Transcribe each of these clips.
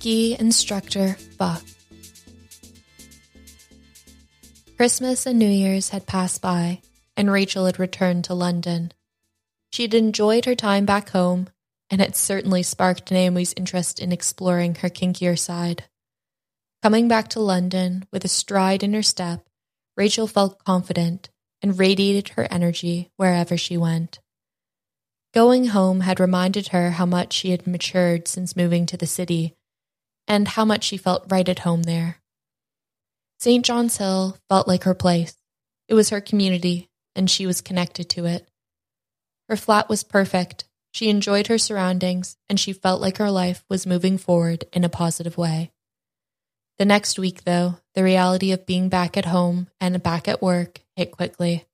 ski instructor Buck. Christmas and New Year's had passed by, and Rachel had returned to London. She'd enjoyed her time back home, and it certainly sparked Naomi's interest in exploring her kinkier side. Coming back to London with a stride in her step, Rachel felt confident and radiated her energy wherever she went. Going home had reminded her how much she had matured since moving to the city, and how much she felt right at home there. St. John's Hill felt like her place. It was her community, and she was connected to it. Her flat was perfect. She enjoyed her surroundings, and she felt like her life was moving forward in a positive way. The next week, though, the reality of being back at home and back at work hit quickly.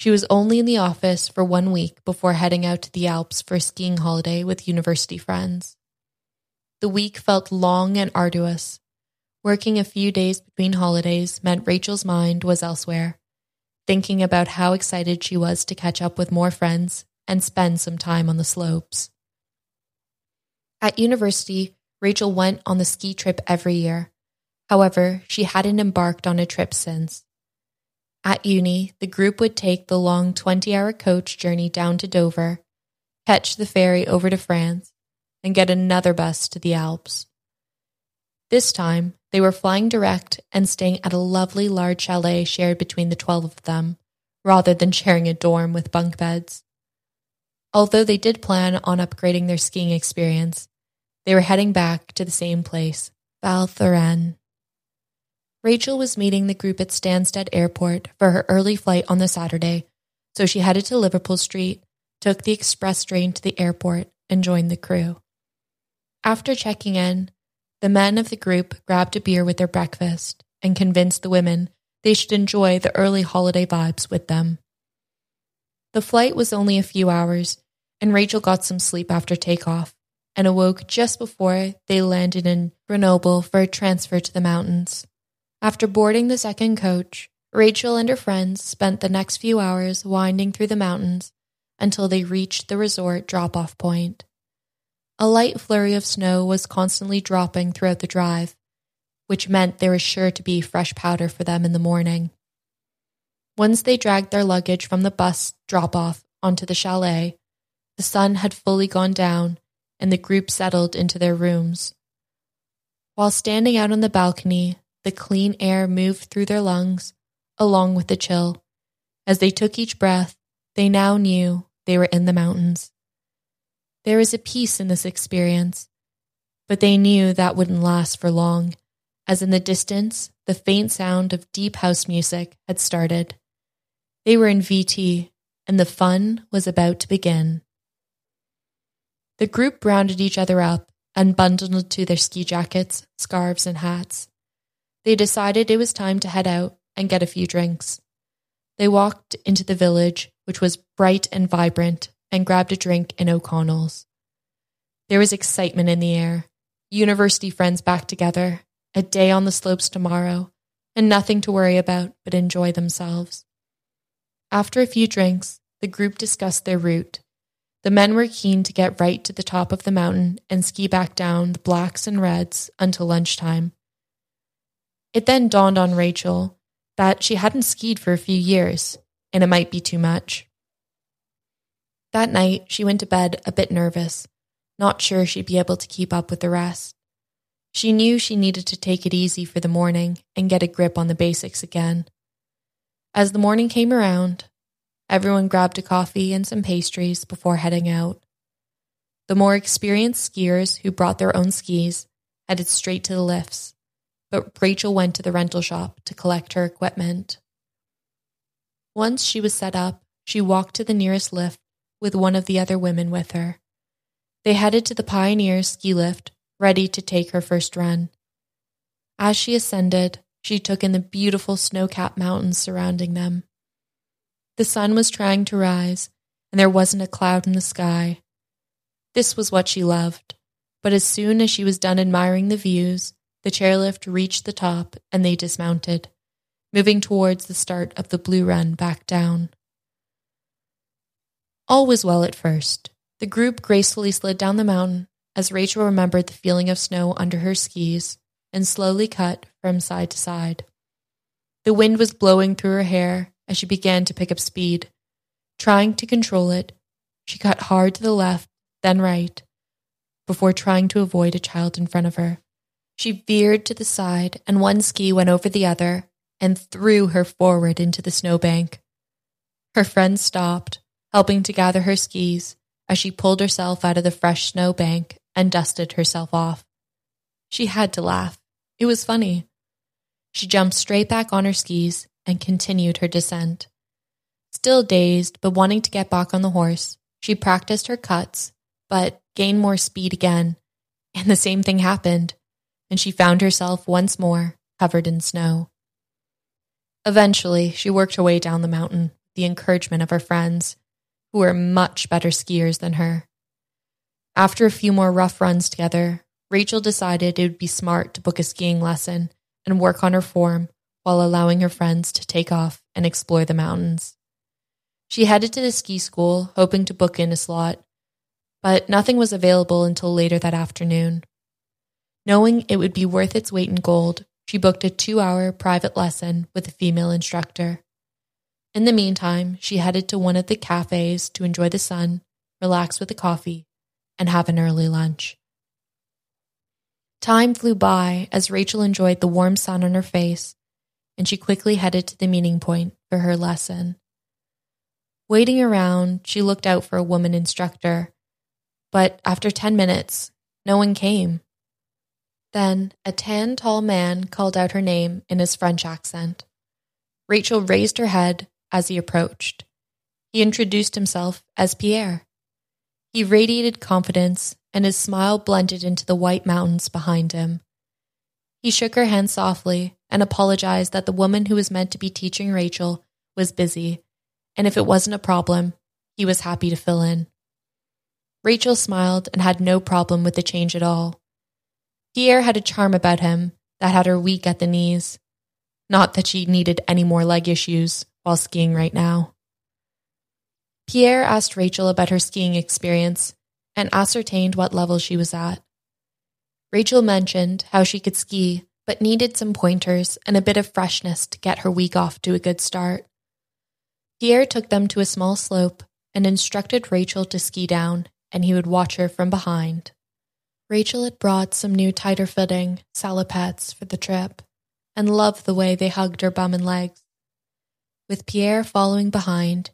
She was only in the office for one week before heading out to the Alps for a skiing holiday with university friends. The week felt long and arduous. Working a few days between holidays meant Rachel's mind was elsewhere, thinking about how excited she was to catch up with more friends and spend some time on the slopes. At university, Rachel went on the ski trip every year. However, she hadn't embarked on a trip since. At uni, the group would take the long 20 hour coach journey down to Dover, catch the ferry over to France, and get another bus to the Alps. This time, they were flying direct and staying at a lovely large chalet shared between the 12 of them, rather than sharing a dorm with bunk beds. Although they did plan on upgrading their skiing experience, they were heading back to the same place, Val Thorens. Rachel was meeting the group at Stansted Airport for her early flight on the Saturday, so she headed to Liverpool Street, took the express train to the airport, and joined the crew. After checking in, the men of the group grabbed a beer with their breakfast and convinced the women they should enjoy the early holiday vibes with them. The flight was only a few hours, and Rachel got some sleep after takeoff and awoke just before they landed in Grenoble for a transfer to the mountains. After boarding the second coach, Rachel and her friends spent the next few hours winding through the mountains until they reached the resort drop off point. A light flurry of snow was constantly dropping throughout the drive, which meant there was sure to be fresh powder for them in the morning. Once they dragged their luggage from the bus drop off onto the chalet, the sun had fully gone down and the group settled into their rooms. While standing out on the balcony, the clean air moved through their lungs, along with the chill. As they took each breath, they now knew they were in the mountains. There was a peace in this experience, but they knew that wouldn't last for long, as in the distance, the faint sound of deep house music had started. They were in VT, and the fun was about to begin. The group rounded each other up and bundled to their ski jackets, scarves, and hats. They decided it was time to head out and get a few drinks. They walked into the village, which was bright and vibrant, and grabbed a drink in O'Connell's. There was excitement in the air. University friends back together, a day on the slopes tomorrow, and nothing to worry about but enjoy themselves. After a few drinks, the group discussed their route the men were keen to get right to the top of the mountain and ski back down the blacks and reds until lunchtime. It then dawned on Rachel that she hadn't skied for a few years, and it might be too much. That night, she went to bed a bit nervous, not sure she'd be able to keep up with the rest. She knew she needed to take it easy for the morning and get a grip on the basics again. As the morning came around, Everyone grabbed a coffee and some pastries before heading out. The more experienced skiers who brought their own skis headed straight to the lifts, but Rachel went to the rental shop to collect her equipment. Once she was set up, she walked to the nearest lift with one of the other women with her. They headed to the Pioneer ski lift, ready to take her first run. As she ascended, she took in the beautiful snow capped mountains surrounding them. The sun was trying to rise, and there wasn't a cloud in the sky. This was what she loved, but as soon as she was done admiring the views, the chairlift reached the top and they dismounted, moving towards the start of the blue run back down. All was well at first. The group gracefully slid down the mountain as Rachel remembered the feeling of snow under her skis and slowly cut from side to side. The wind was blowing through her hair as she began to pick up speed. Trying to control it, she cut hard to the left, then right, before trying to avoid a child in front of her. She veered to the side, and one ski went over the other and threw her forward into the snowbank. Her friend stopped, helping to gather her skis as she pulled herself out of the fresh snow bank and dusted herself off. She had to laugh. It was funny. She jumped straight back on her skis and continued her descent. Still dazed, but wanting to get back on the horse, she practiced her cuts, but gained more speed again, and the same thing happened, and she found herself once more covered in snow. Eventually, she worked her way down the mountain the encouragement of her friends, who were much better skiers than her. After a few more rough runs together, Rachel decided it would be smart to book a skiing lesson and work on her form while allowing her friends to take off and explore the mountains. She headed to the ski school, hoping to book in a slot, but nothing was available until later that afternoon. Knowing it would be worth its weight in gold, she booked a two hour private lesson with a female instructor. In the meantime, she headed to one of the cafes to enjoy the sun, relax with a coffee, and have an early lunch. Time flew by as Rachel enjoyed the warm sun on her face, and she quickly headed to the meeting point for her lesson. Waiting around, she looked out for a woman instructor, but after 10 minutes, no one came. Then a tan, tall man called out her name in his French accent. Rachel raised her head as he approached. He introduced himself as Pierre. He radiated confidence, and his smile blended into the white mountains behind him. He shook her hand softly and apologized that the woman who was meant to be teaching Rachel was busy, and if it wasn't a problem, he was happy to fill in. Rachel smiled and had no problem with the change at all. Pierre had a charm about him that had her weak at the knees. Not that she needed any more leg issues while skiing right now. Pierre asked Rachel about her skiing experience and ascertained what level she was at. Rachel mentioned how she could ski, but needed some pointers and a bit of freshness to get her week off to a good start. Pierre took them to a small slope and instructed Rachel to ski down, and he would watch her from behind. Rachel had brought some new tighter fitting salopettes for the trip and loved the way they hugged her bum and legs. With Pierre following behind,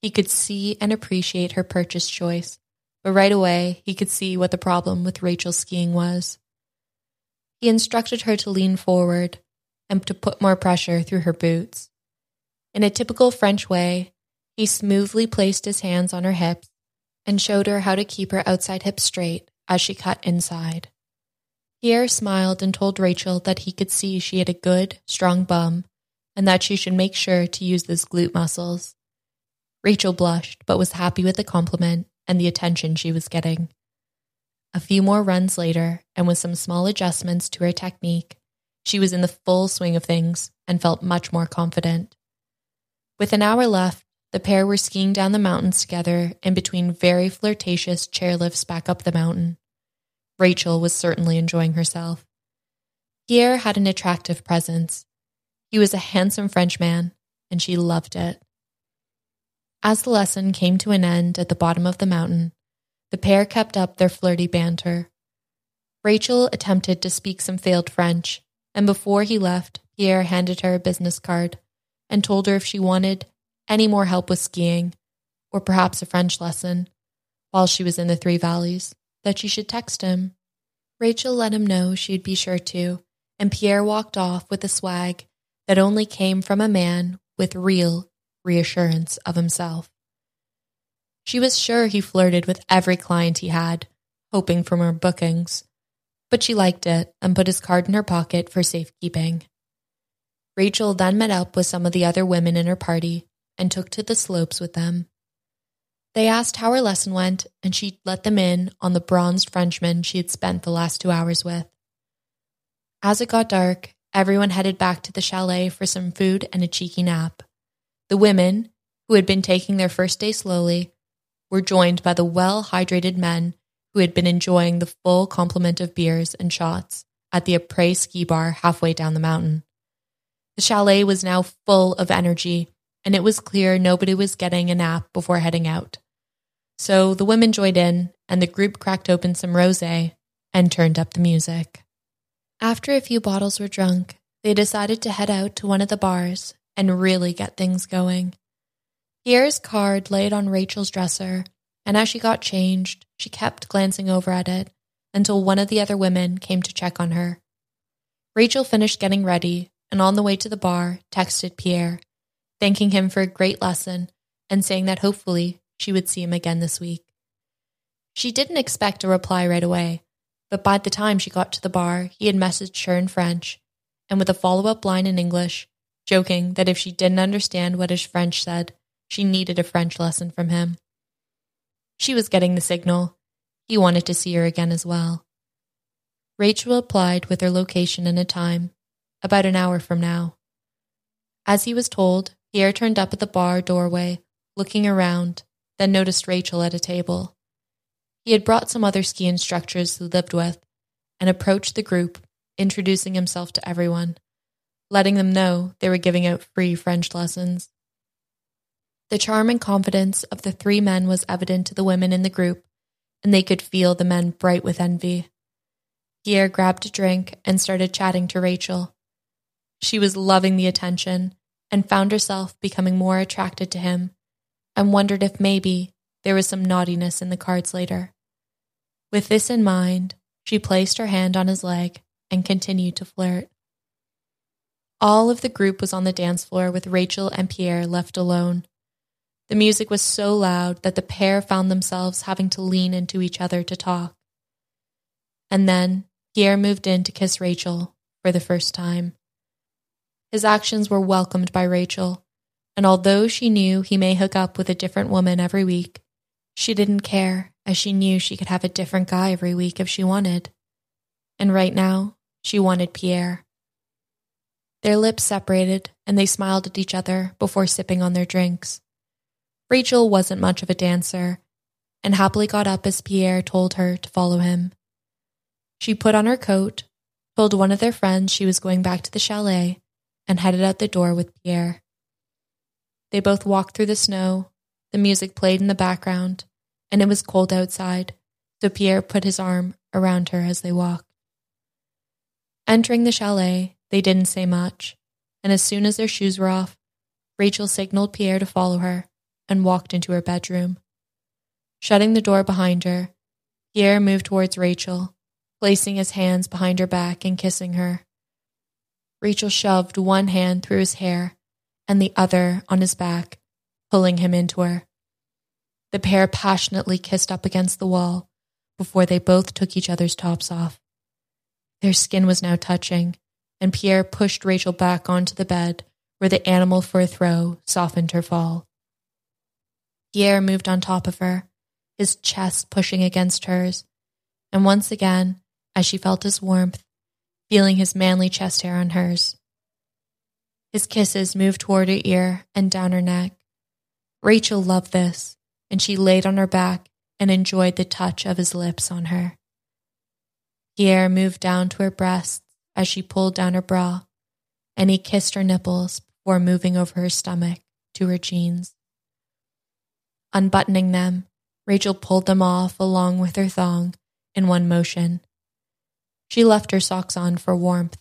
he could see and appreciate her purchase choice, but right away he could see what the problem with Rachel's skiing was. He instructed her to lean forward and to put more pressure through her boots. In a typical French way, he smoothly placed his hands on her hips and showed her how to keep her outside hip straight as she cut inside. Pierre smiled and told Rachel that he could see she had a good, strong bum and that she should make sure to use those glute muscles. Rachel blushed, but was happy with the compliment and the attention she was getting. A few more runs later, and with some small adjustments to her technique, she was in the full swing of things and felt much more confident. With an hour left, the pair were skiing down the mountains together in between very flirtatious chairlifts back up the mountain. Rachel was certainly enjoying herself. Pierre had an attractive presence, he was a handsome Frenchman, and she loved it. As the lesson came to an end at the bottom of the mountain, the pair kept up their flirty banter. Rachel attempted to speak some failed French, and before he left, Pierre handed her a business card and told her if she wanted any more help with skiing, or perhaps a French lesson, while she was in the Three Valleys, that she should text him. Rachel let him know she'd be sure to, and Pierre walked off with a swag that only came from a man with real reassurance of himself. She was sure he flirted with every client he had, hoping for more bookings, but she liked it and put his card in her pocket for safekeeping. Rachel then met up with some of the other women in her party and took to the slopes with them. They asked how her lesson went, and she let them in on the bronzed Frenchman she had spent the last two hours with. As it got dark, everyone headed back to the chalet for some food and a cheeky nap. The women, who had been taking their first day slowly, were joined by the well hydrated men who had been enjoying the full complement of beers and shots at the après ski bar halfway down the mountain. The chalet was now full of energy, and it was clear nobody was getting a nap before heading out. So the women joined in, and the group cracked open some rosé and turned up the music. After a few bottles were drunk, they decided to head out to one of the bars and really get things going. Pierre's card laid on Rachel's dresser, and as she got changed, she kept glancing over at it until one of the other women came to check on her. Rachel finished getting ready and on the way to the bar texted Pierre, thanking him for a great lesson and saying that hopefully she would see him again this week. She didn't expect a reply right away, but by the time she got to the bar, he had messaged her in French and with a follow up line in English, joking that if she didn't understand what his French said, she needed a French lesson from him. She was getting the signal. He wanted to see her again as well. Rachel applied with her location and a time, about an hour from now. As he was told, Pierre turned up at the bar doorway, looking around, then noticed Rachel at a table. He had brought some other ski instructors he lived with and approached the group, introducing himself to everyone, letting them know they were giving out free French lessons. The charm and confidence of the three men was evident to the women in the group, and they could feel the men bright with envy. Pierre grabbed a drink and started chatting to Rachel. She was loving the attention and found herself becoming more attracted to him and wondered if maybe there was some naughtiness in the cards later. With this in mind, she placed her hand on his leg and continued to flirt. All of the group was on the dance floor with Rachel and Pierre left alone. The music was so loud that the pair found themselves having to lean into each other to talk. And then Pierre moved in to kiss Rachel for the first time. His actions were welcomed by Rachel, and although she knew he may hook up with a different woman every week, she didn't care as she knew she could have a different guy every week if she wanted. And right now, she wanted Pierre. Their lips separated and they smiled at each other before sipping on their drinks. Rachel wasn't much of a dancer and happily got up as Pierre told her to follow him. She put on her coat, told one of their friends she was going back to the chalet, and headed out the door with Pierre. They both walked through the snow, the music played in the background, and it was cold outside, so Pierre put his arm around her as they walked. Entering the chalet, they didn't say much, and as soon as their shoes were off, Rachel signaled Pierre to follow her and walked into her bedroom. Shutting the door behind her, Pierre moved towards Rachel, placing his hands behind her back and kissing her. Rachel shoved one hand through his hair and the other on his back, pulling him into her. The pair passionately kissed up against the wall before they both took each other's tops off. Their skin was now touching, and Pierre pushed Rachel back onto the bed where the animal for a throw softened her fall. Pierre moved on top of her, his chest pushing against hers, and once again, as she felt his warmth, feeling his manly chest hair on hers. His kisses moved toward her ear and down her neck. Rachel loved this, and she laid on her back and enjoyed the touch of his lips on her. Pierre moved down to her breasts as she pulled down her bra, and he kissed her nipples before moving over her stomach to her jeans. Unbuttoning them, Rachel pulled them off along with her thong in one motion. She left her socks on for warmth,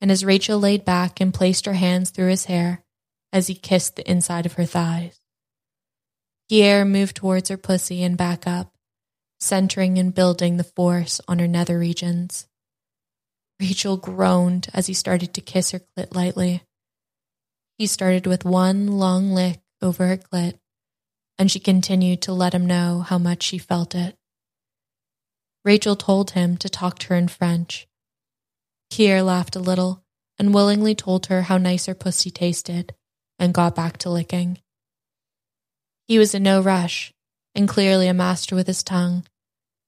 and as Rachel laid back and placed her hands through his hair as he kissed the inside of her thighs, Pierre moved towards her pussy and back up, centering and building the force on her nether regions. Rachel groaned as he started to kiss her clit lightly. He started with one long lick over her clit and she continued to let him know how much she felt it. Rachel told him to talk to her in French. Pierre laughed a little and willingly told her how nice her pussy tasted and got back to licking. He was in no rush and clearly a master with his tongue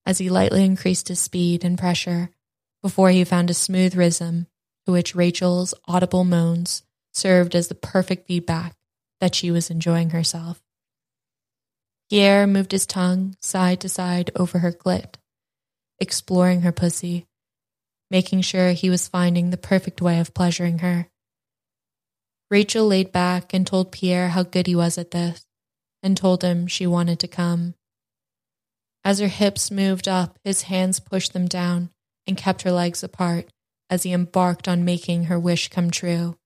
as he lightly increased his speed and pressure before he found a smooth rhythm to which Rachel's audible moans served as the perfect feedback that she was enjoying herself. Pierre moved his tongue side to side over her clit, exploring her pussy, making sure he was finding the perfect way of pleasuring her. Rachel laid back and told Pierre how good he was at this, and told him she wanted to come. As her hips moved up, his hands pushed them down and kept her legs apart as he embarked on making her wish come true.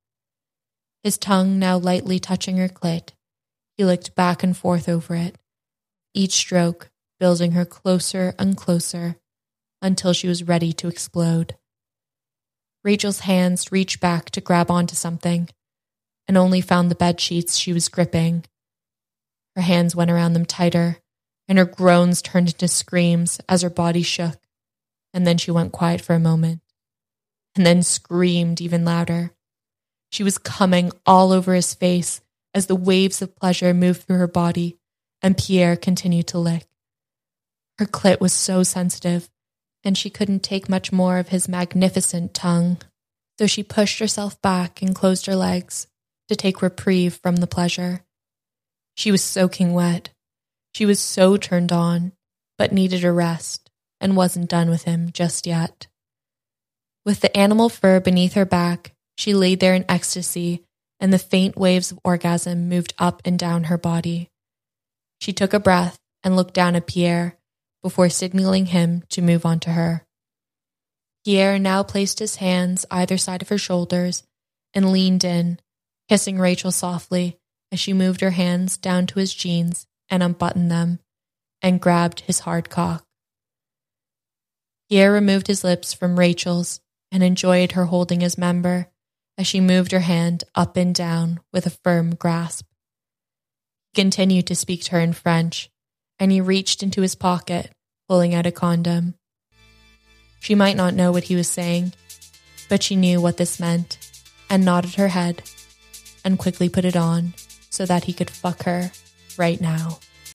His tongue now lightly touching her clit, he licked back and forth over it, each stroke building her closer and closer until she was ready to explode. Rachel's hands reached back to grab onto something and only found the bed sheets she was gripping. Her hands went around them tighter, and her groans turned into screams as her body shook. And then she went quiet for a moment, and then screamed even louder. She was coming all over his face as the waves of pleasure moved through her body, and Pierre continued to lick. Her clit was so sensitive, and she couldn't take much more of his magnificent tongue, so she pushed herself back and closed her legs to take reprieve from the pleasure. She was soaking wet. She was so turned on, but needed a rest and wasn't done with him just yet. With the animal fur beneath her back, she lay there in ecstasy, and the faint waves of orgasm moved up and down her body. She took a breath and looked down at Pierre before signaling him to move on to her. Pierre now placed his hands either side of her shoulders and leaned in, kissing Rachel softly as she moved her hands down to his jeans and unbuttoned them and grabbed his hard cock. Pierre removed his lips from Rachel's and enjoyed her holding his member as she moved her hand up and down with a firm grasp. He continued to speak to her in French, and he reached into his pocket, pulling out a condom. She might not know what he was saying, but she knew what this meant and nodded her head and quickly put it on so that he could fuck her right now.